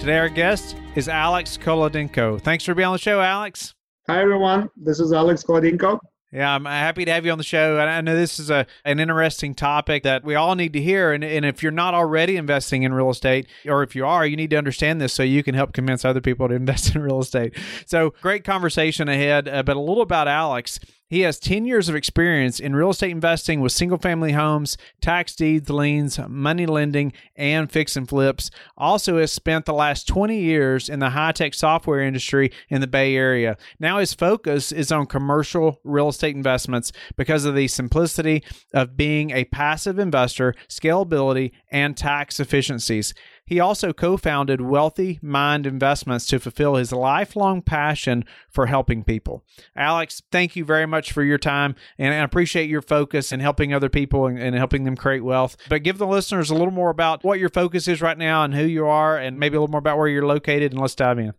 Today, our guest is Alex Kholodenko. Thanks for being on the show, Alex. Hi, everyone. This is Alex Kholodenko. Yeah, I'm happy to have you on the show. And I know this is a an interesting topic that we all need to hear. And, and if you're not already investing in real estate, or if you are, you need to understand this so you can help convince other people to invest in real estate. So, great conversation ahead. Uh, but a little about Alex. He has 10 years of experience in real estate investing with single family homes, tax deeds, liens, money lending, and fix and flips. Also, has spent the last 20 years in the high tech software industry in the Bay Area. Now, his focus is on commercial real estate investments because of the simplicity of being a passive investor, scalability, and tax efficiencies. He also co founded Wealthy Mind Investments to fulfill his lifelong passion for helping people. Alex, thank you very much for your time and I appreciate your focus in helping other people and, and, helping them create wealth. But give the listeners a little more about what your focus is right now and who you are, and maybe a little more about where you're located, and let's dive in.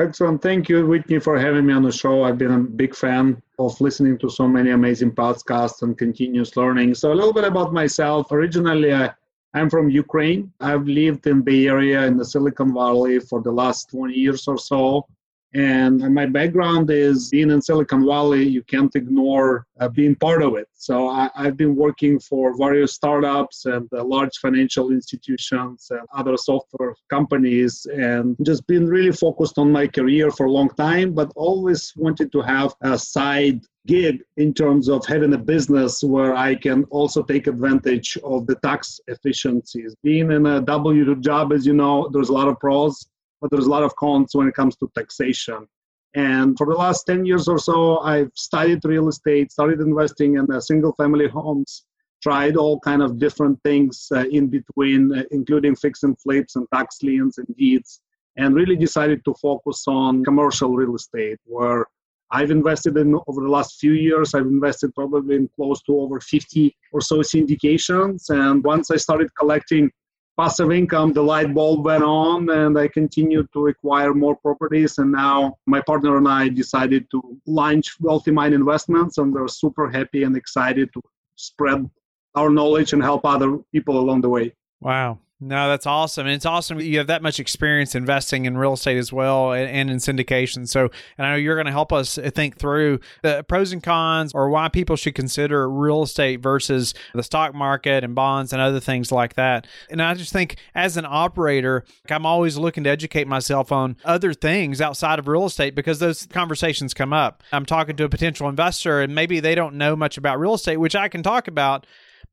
Excellent. Thank you, Whitney, for having me on the show. I've been a big fan of listening to so many amazing podcasts and continuous learning. So, a little bit about myself. Originally, I I'm from Ukraine. I've lived in Bay Area in the Silicon Valley for the last 20 years or so. And my background is being in Silicon Valley, you can't ignore uh, being part of it. So I, have been working for various startups and uh, large financial institutions and other software companies and just been really focused on my career for a long time, but always wanted to have a side gig in terms of having a business where I can also take advantage of the tax efficiencies. Being in a W job, as you know, there's a lot of pros, but there's a lot of cons when it comes to taxation. And for the last 10 years or so, I've studied real estate, started investing in single family homes, tried all kind of different things uh, in between, uh, including fix and flips and tax liens and deeds, and really decided to focus on commercial real estate where I've invested in over the last few years, I've invested probably in close to over 50 or so syndications. And once I started collecting passive income, the light bulb went on and I continued to acquire more properties. And now my partner and I decided to launch Wealthy Mind Investments, and we're super happy and excited to spread our knowledge and help other people along the way. Wow. No, that's awesome. And it's awesome you have that much experience investing in real estate as well and, and in syndication. So, and I know you're going to help us uh, think through the pros and cons or why people should consider real estate versus the stock market and bonds and other things like that. And I just think as an operator, I'm always looking to educate myself on other things outside of real estate because those conversations come up. I'm talking to a potential investor and maybe they don't know much about real estate, which I can talk about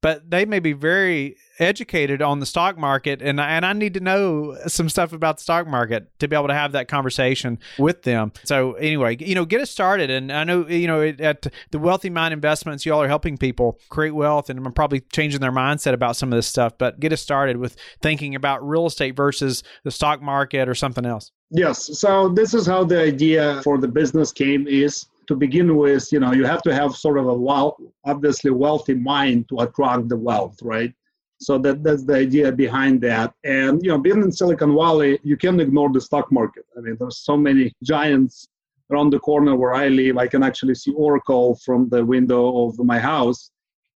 but they may be very educated on the stock market and and I need to know some stuff about the stock market to be able to have that conversation with them. So anyway, you know, get us started and I know you know at the Wealthy Mind Investments y'all are helping people create wealth and I'm probably changing their mindset about some of this stuff, but get us started with thinking about real estate versus the stock market or something else. Yes. So this is how the idea for the business came is to begin with, you know, you have to have sort of a well, obviously wealthy mind to attract the wealth, right? So that that's the idea behind that. And you know, being in Silicon Valley, you can't ignore the stock market. I mean, there's so many giants around the corner where I live. I can actually see Oracle from the window of my house.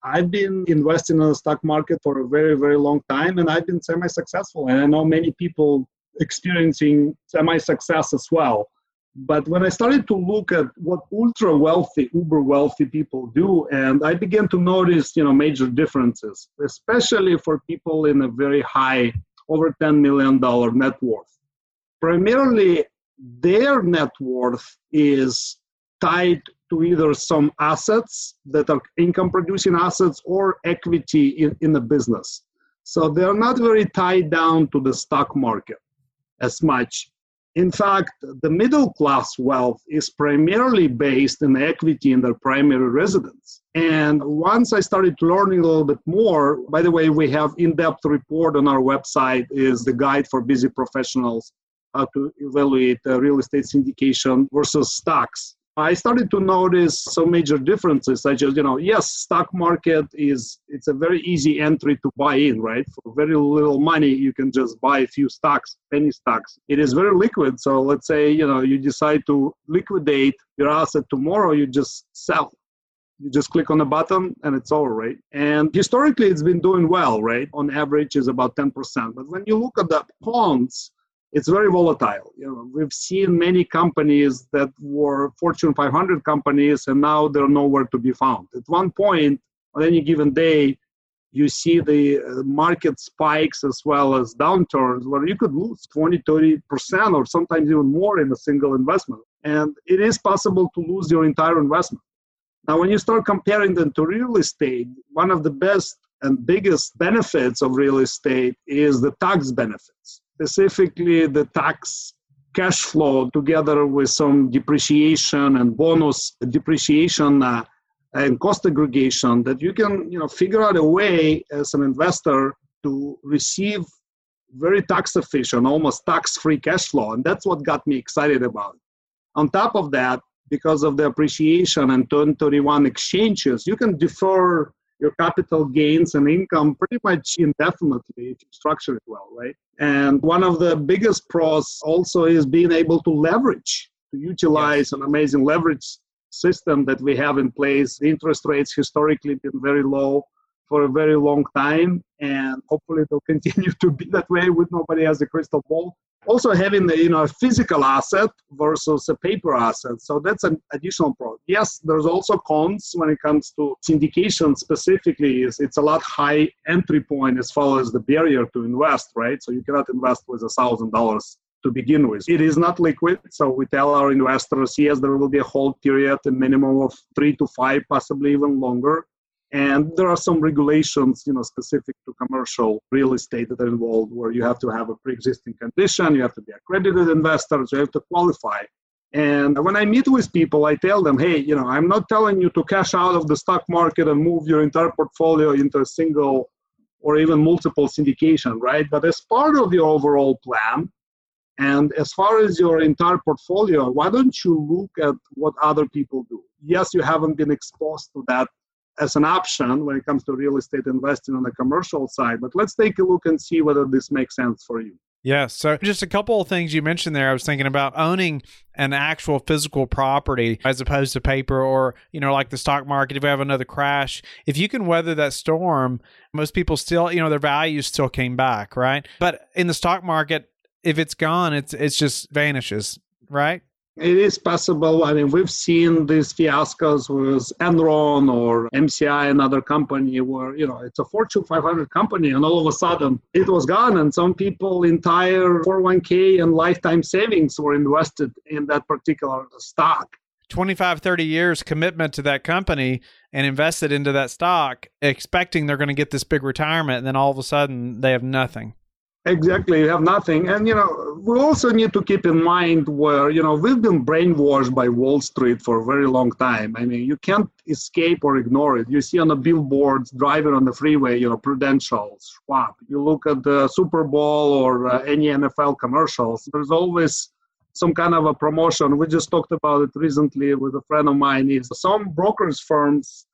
I've been investing in the stock market for a very, very long time, and I've been semi-successful. And I know many people experiencing semi-success as well. But when I started to look at what ultra wealthy, uber wealthy people do, and I began to notice, you know, major differences, especially for people in a very high, over $10 million net worth. Primarily, their net worth is tied to either some assets that are income producing assets or equity in, in the business. So they're not very tied down to the stock market as much in fact, the middle class wealth is primarily based in equity in their primary residence. And once I started learning a little bit more, by the way, we have in-depth report on our website is the guide for busy professionals how to evaluate real estate syndication versus stocks. I started to notice some major differences, such as, you know, yes, stock market is, it's a very easy entry to buy in, right? For very little money, you can just buy a few stocks, penny stocks. It is very liquid. So let's say, you know, you decide to liquidate your asset tomorrow, you just sell. You just click on the button and it's over, right? And historically, it's been doing well, right? On average, is about 10%. But when you look at the bonds, it's very volatile. You know, we've seen many companies that were Fortune 500 companies, and now they're nowhere to be found. At one point, on any given day, you see the uh, market spikes as well as downturns where you could lose 20, 30 percent, or sometimes even more in a single investment. And it is possible to lose your entire investment. Now, when you start comparing them to real estate, one of the best and biggest benefits of real estate is the tax benefits specifically the tax cash flow together with some depreciation and bonus depreciation uh, and cost segregation that you can you know figure out a way as an investor to receive very tax efficient almost tax free cash flow and that's what got me excited about it. on top of that because of the appreciation and 1031 exchanges you can defer your capital gains and income pretty much indefinitely if you structure it well, right? And one of the biggest pros also is being able to leverage, to utilize an amazing leverage system that we have in place. The interest rates historically been very low for a very long time, and hopefully they'll continue to be that way with nobody has a crystal ball also having the you know a physical asset versus a paper asset so that's an additional pro yes there's also cons when it comes to syndication specifically is it's a lot high entry point as far as the barrier to invest right so you cannot invest with a thousand dollars to begin with. It is not liquid, so we tell our investors, yes, there will be a hold period, a minimum of three to five, possibly even longer. And there are some regulations, you know, specific to commercial real estate that are involved where you have to have a pre-existing condition, you have to be accredited investors, you have to qualify. And when I meet with people, I tell them, hey, you know, I'm not telling you to cash out of the stock market and move your entire portfolio into a single or even multiple syndication, right? But as part of your overall plan, and as far as your entire portfolio, why don't you look at what other people do? Yes, you haven't been exposed to that as an option when it comes to real estate investing on the commercial side. But let's take a look and see whether this makes sense for you. Yeah. So, just a couple of things you mentioned there. I was thinking about owning an actual physical property as opposed to paper or, you know, like the stock market. If we have another crash, if you can weather that storm, most people still, you know, their values still came back, right? But in the stock market, if it's gone, it's it's just vanishes, right? It is possible. I mean, we've seen these fiascos with Enron or MCI, another company where, you know, it's a Fortune 500 company and all of a sudden it was gone. And some people entire 401k and lifetime savings were invested in that particular stock. 25, 30 years commitment to that company and invested into that stock, expecting they're going to get this big retirement. And then all of a sudden they have nothing. Exactly, you have nothing. And, you know, we also need to keep in mind where, you know, we've been brainwashed by Wall Street for a very long time. I mean, you can't escape or ignore it. You see on the billboards, driving on the freeway, you know, Prudential, Schwab. You look at the Super Bowl or uh, any NFL commercials, there's always some kind of a promotion. We just talked about it recently with a friend of mine. Is some brokers firms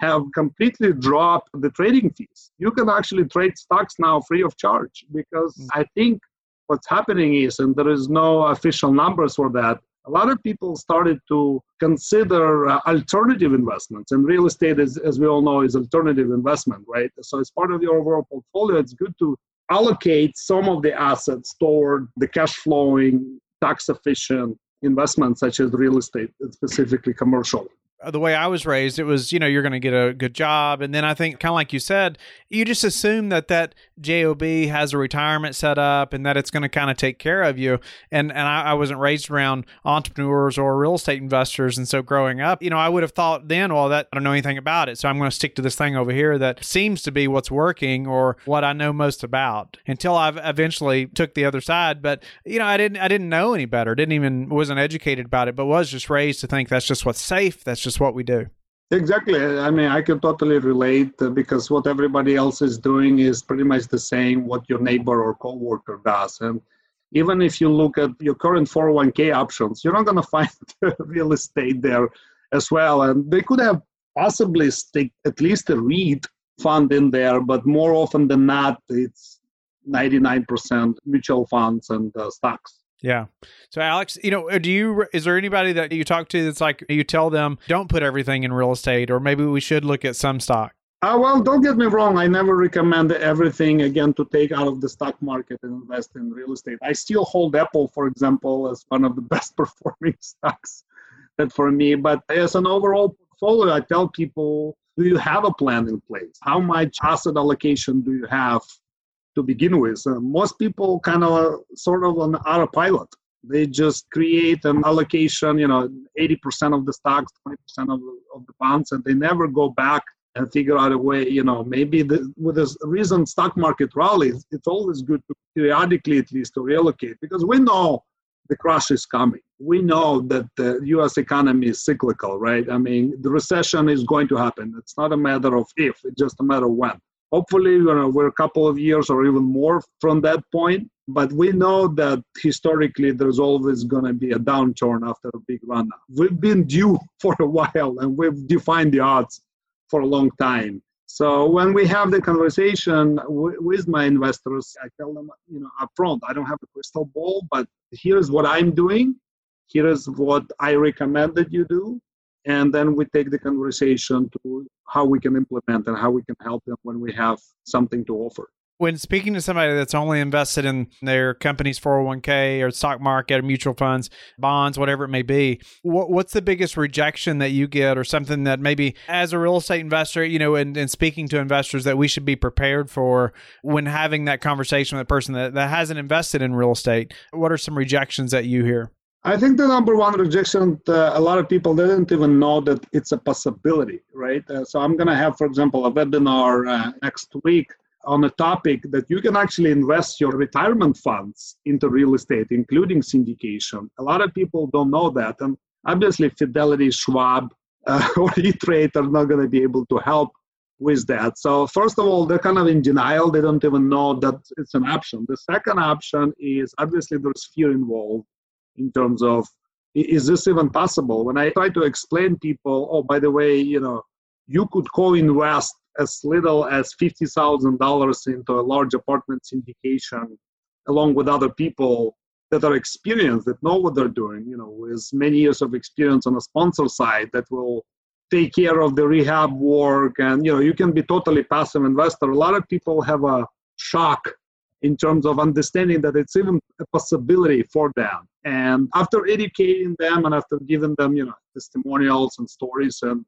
have completely dropped the trading fees. You can actually trade stocks now free of charge because mm. I think what's happening is, and there is no official numbers for that, a lot of people started to consider uh, alternative investments. And real estate, is, as we all know, is alternative investment, right? So as part of your overall portfolio, it's good to allocate some of the assets toward the cash flowing, tax efficient investments such as real estate, specifically commercial. Uh, the way I was raised, it was, you know, you're going to get a good job. And then I think, kind of like you said, you just assume that that JOB has a retirement set up and that it's going to kind of take care of you. And, and I, I, wasn't raised around entrepreneurs or real estate investors. And so growing up, you know, I would have thought then, well, that I don't know anything about it. So I'm going to stick to this thing over here that seems to be what's working or what I know most about until I eventually took the other side. But, you know, I didn't, I didn't know any better. Didn't even, wasn't educated about it, but was just raised to think that's just what's safe. That's just what we do. Exactly. I mean, I can totally relate uh, because what everybody else is doing is pretty much the same what your neighbor or coworker does. And even if you look at your current 401k options, you're not going to find real estate there as well. And they could have possibly stick at least a REIT fund in there, but more often than not, it's 99% mutual funds and uh, stocks. Yeah. So Alex, you know, do you is there anybody that you talk to that's like you tell them don't put everything in real estate or maybe we should look at some stock? Uh, well, don't get me wrong. I never recommend everything again to take out of the stock market and invest in real estate. I still hold Apple, for example, as one of the best performing stocks that for me. But as an overall portfolio, I tell people, do you have a plan in place? How much asset allocation do you have to begin with? Uh, most people kind of sort of on autopilot. They just create an allocation, you know, 80% of the stocks, 20% of of the bonds, and they never go back and figure out a way, you know, maybe the, with this recent stock market rallies, it's always good to periodically at least to reallocate because we know the crash is coming. We know that the US economy is cyclical, right? I mean, the recession is going to happen. It's not a matter of if, it's just a matter of when. Hopefully, know, we're a couple of years or even more from that point. But we know that historically there's always going to be a downturn after a big run up We've been due for a while and we've defined the odds for a long time. So when we have the conversation w- with my investors, I tell them, you know, upfront, I don't have a crystal ball, but here's what I'm doing. Here is what I recommend that you do. And then we take the conversation to how we can implement and how we can help them when we have something to offer when speaking to somebody that's only invested in their company's 401k or stock market or mutual funds, bonds, whatever it may be, what, what's the biggest rejection that you get or something that maybe as a real estate investor, you know, and, and speaking to investors that we should be prepared for when having that conversation with a person that, that hasn't invested in real estate? What are some rejections that you hear? I think the number one rejection, uh, a lot of people didn't even know that it's a possibility, right? Uh, so I'm going to have, for example, a webinar uh, next week on a topic that you can actually invest your retirement funds into real estate, including syndication. A lot of people don't know that. And obviously, Fidelity, Schwab, uh, or E-Trade are not going to be able to help with that. So, first of all, they're kind of in denial. They don't even know that it's an option. The second option is obviously there's fear involved in terms of is this even possible? When I try to explain people, oh, by the way, you know, you could co-invest as little as $50,000 into a large apartment syndication along with other people that are experienced, that know what they're doing, you know, with many years of experience on a sponsor side that will take care of the rehab work. And, you know, you can be totally passive investor. A lot of people have a shock in terms of understanding that it's even a possibility for them. And after educating them and after giving them, you know, testimonials and stories and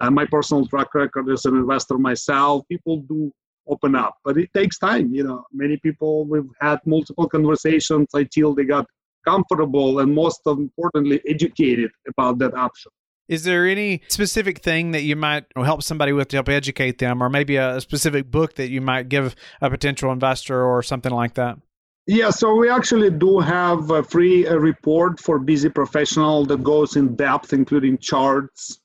uh, my personal track record as an investor myself, people do open up, but it takes time. You know, many people we've had multiple conversations until they got comfortable and most importantly educated about that option. Is there any specific thing that you might help somebody with to help educate them, or maybe a specific book that you might give a potential investor or something like that? Yeah, so we actually do have a free a report for busy professional that goes in depth, including charts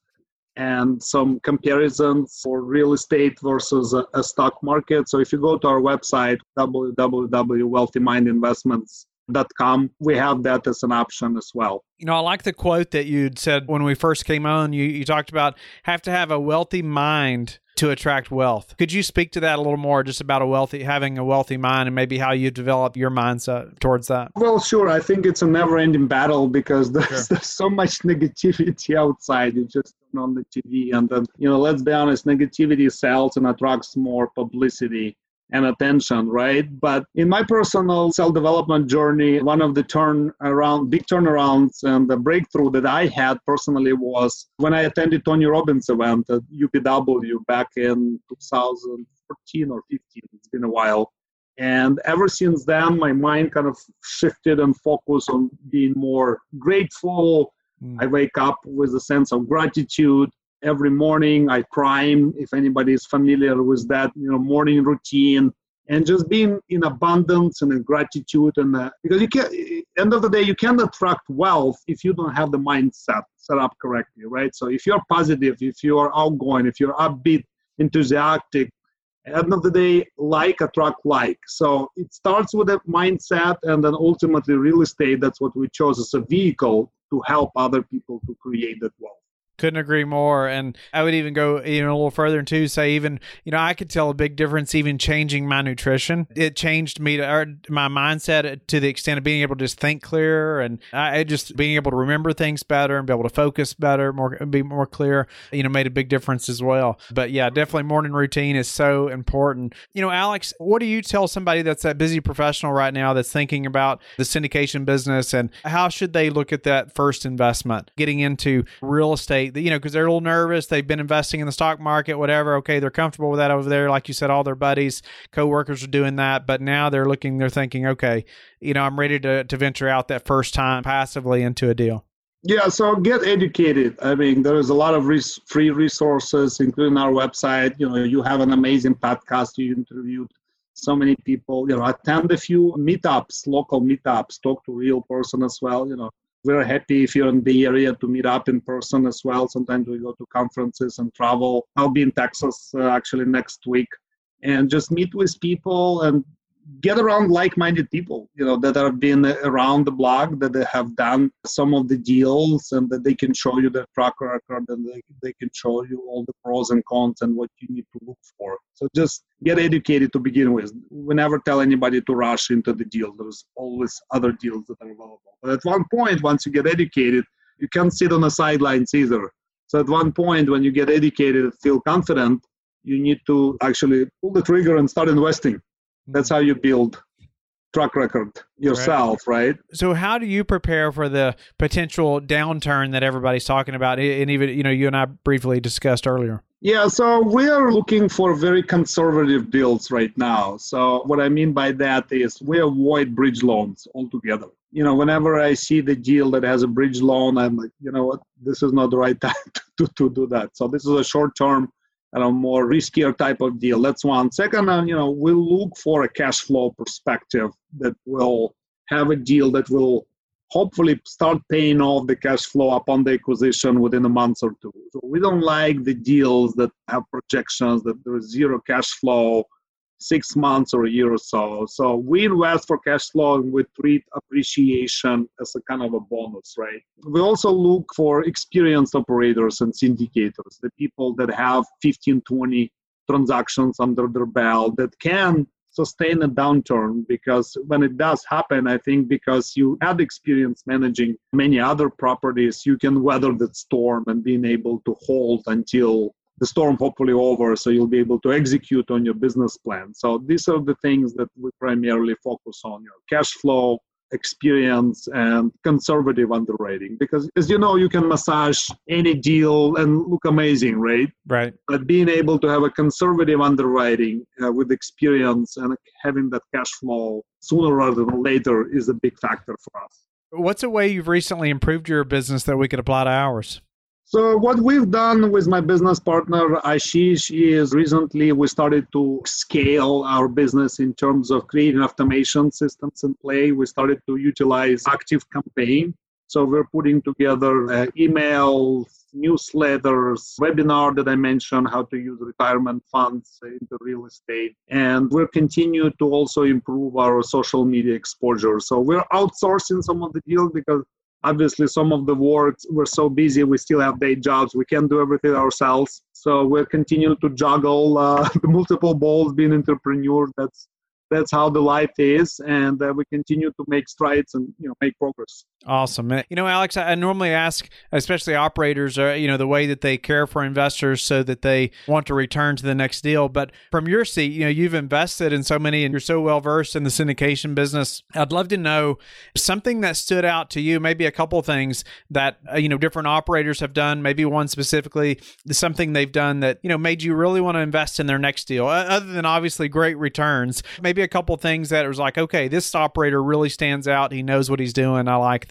and some comparisons for real estate versus a, a, stock market. So if you go to our website, www.wealthymindinvestments.com, we have that as an option as well. You know, I like the quote that you'd said when we first came on. You, you talked about have to have a wealthy mind to attract wealth. Could you speak to that a little more, just about a wealthy having a wealthy mind, and maybe how you develop your mindset towards that? Well, sure. I think it's a never-ending battle because there's, sure. there's so much negativity outside. You just on the TV, and then you know, let's be honest, negativity sells and attracts more publicity and attention, right? But in my personal self development journey, one of the turn around, big turnarounds and the breakthrough that I had personally was when I attended Tony Robbins event at UPW back in 2014 or 15. It's been a while. And ever since then, my mind kind of shifted and focused on being more grateful. Mm. I wake up with a sense of gratitude every morning i prime if anybody is familiar with that you know morning routine and just being in abundance and in gratitude and uh, because you can end of the day you can't attract wealth if you don't have the mindset set up correctly right so if you're positive if you're outgoing if you're upbeat enthusiastic end of the day, like attract like. So it starts with a mindset, and then ultimately, real estate. That's what we chose as a vehicle to help other people to create that wealth. Couldn't agree more. And I would even go even a little further and too say even, you know, I could tell a big difference even changing my nutrition. It changed me to or my mindset to the extent of being able to just think clearer and I just being able to remember things better and be able to focus better, more be more clear, you know, made a big difference as well. But yeah, definitely morning routine is so important. You know, Alex, what do you tell somebody that's a busy professional right now that's thinking about the syndication business and how should they look at that first investment, getting into real estate? You know, because they're a little nervous. They've been investing in the stock market, whatever. Okay, they're comfortable with that over there. Like you said, all their buddies, coworkers are doing that. But now they're looking, they're thinking, okay, you know, I'm ready to, to venture out that first time passively into a deal. Yeah, so get educated. I mean, there is a lot of res- free resources, including our website. You know, you have an amazing podcast. You interviewed so many people. You know, attend a few meetups, local meetups, talk to real person as well. You know, we're happy if you're in the area to meet up in person as well. Sometimes we go to conferences and travel. I'll be in Texas uh, actually next week and just meet with people and get around like-minded people you know that have been around the block that they have done some of the deals and that they can show you their track record and they, they can show you all the pros and cons and what you need to look for. So just get educated to begin with. We never tell anybody to rush into the deal. There's always other deals that are available. But at one point once you get educated you can't sit on the sidelines either. So at one point when you get educated feel confident you need to actually pull the trigger and start investing that's how you build track record yourself, right. right. So how do you prepare for the potential downturn that everybody's talking about and even you know you and I briefly discussed earlier? Yeah, so we are looking for very conservative deals right now. So what I mean by that is we avoid bridge loans altogether. You know, whenever I see the deal that has a bridge loan, I'm like, you know what, this is not the right time to, to do that. So this is a short term a more riskier type of deal. That's one. Second, uh, you know, we'll look for a cash flow perspective that will have a deal that will hopefully start paying off the cash flow upon the acquisition within a month or two. So we don't like the deals that have projections that there is zero cash flow six months or a year or so. So we invest for cash flow and we treat appreciation as a kind of a bonus, right? We also look for experienced operators and syndicators, the people that have 15, 20 transactions under their belt that can sustain a downturn because when it does happen, I think because you had experience managing many other properties, you can weather that storm and being able to hold until the storm hopefully over so you'll be able to execute on your business plan. So these are the things that we primarily focus on your cash flow experience and conservative underwriting. Because as you know you can massage any deal and look amazing right? Right. But being able to have a conservative underwriting uh, with experience and having that cash flow sooner rather than later is a big factor for us. What's a way you've recently improved your business that we could apply to ours so what we've done with my business partner Ashish is recently we started to scale our business in terms of creating automation systems in play. We started to utilize Active Campaign. So we're putting together uh, emails, newsletters, webinar that I mentioned, how to use retirement funds into real estate. And we're continue to also improve our social media exposure. So we're outsourcing some of the deals because obviously some of the work we're so busy we still have day jobs. We can't do everything ourselves. So we're continuing to juggle uh, the multiple balls being entrepreneur. That's that's how the life is. And uh, we continue to make strides and you know make progress awesome you know alex i normally ask especially operators uh, you know the way that they care for investors so that they want to return to the next deal but from your seat you know you've invested in so many and you're so well versed in the syndication business i'd love to know something that stood out to you maybe a couple things that uh, you know different operators have done maybe one specifically something they've done that you know made you really want to invest in their next deal other than obviously great returns maybe a couple things that was like, okay, this operator really stands out. He knows what he's doing. I like.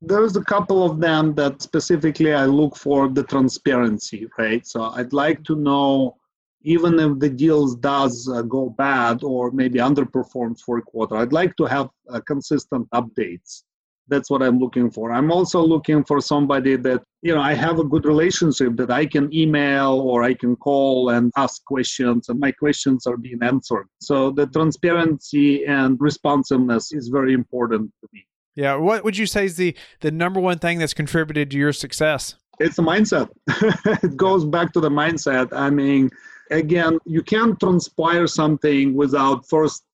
There's a couple of them that specifically I look for the transparency, right? So I'd like to know even if the deals does uh, go bad or maybe underperforms for a quarter, I'd like to have uh, consistent updates. that's what i'm looking for i'm also looking for somebody that you know i have a good relationship that i can email or i can call and ask questions and my questions are being answered so the transparency and responsiveness is very important to me yeah what would you say is the the number one thing that's contributed to your success it's the mindset it goes back to the mindset i mean again you can't transpire something without first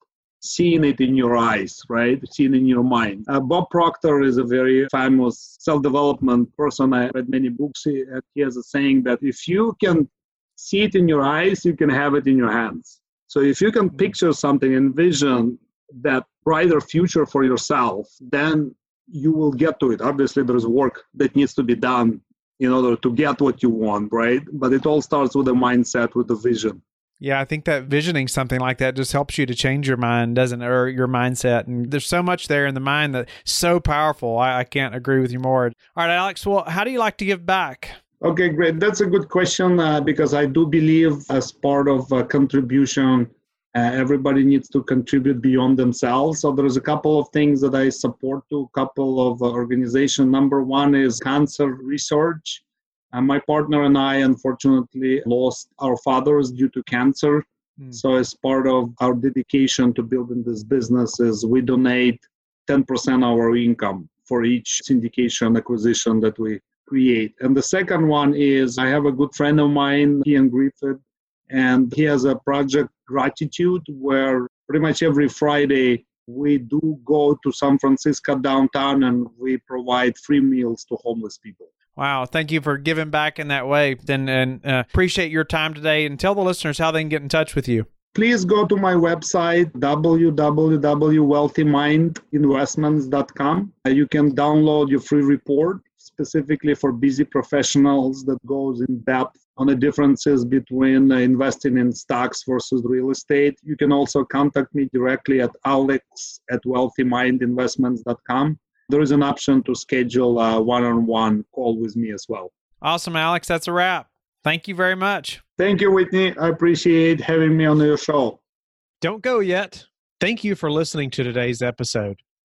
seeing it in your eyes, right? Seeing in your mind. Uh, Bob Proctor is a very famous self-development person. I read many books. He, he has a saying that if you can see it in your eyes, you can have it in your hands. So if you can mm-hmm. picture something, envision that brighter future for yourself, then you will get to it. Obviously, there's work that needs to be done in order to get what you want, right? But it all starts with a mindset, with a vision. Yeah, I think that visioning something like that just helps you to change your mind, doesn't it? Or your mindset. And there's so much there in the mind that's so powerful. I, I can't agree with you more. All right, Alex, well, how do you like to give back? Okay, great. That's a good question uh, because I do believe, as part of a contribution, uh, everybody needs to contribute beyond themselves. So there's a couple of things that I support to a couple of uh, organizations. Number one is cancer research. And my partner and I, unfortunately, lost our fathers due to cancer. Mm. So, as part of our dedication to building this business, is we donate 10% of our income for each syndication acquisition that we create. And the second one is I have a good friend of mine, Ian Griffith, and he has a project gratitude where pretty much every Friday we do go to San Francisco downtown and we provide free meals to homeless people. Wow. Thank you for giving back in that way. Then and uh, appreciate your time today and tell the listeners how they can get in touch with you. Please go to my website, www.wealthymindinvestments.com. You can download your free report specifically for busy professionals that goes in depth on the differences between uh, investing in stocks versus real estate. You can also contact me directly at alex at wealthymindinvestments.com there is an option to schedule a one-on-one call with me as well. Awesome, Alex. That's a wrap. Thank you very much. Thank you, Whitney. I appreciate having me on your show. Don't go yet. Thank you for listening to today's episode.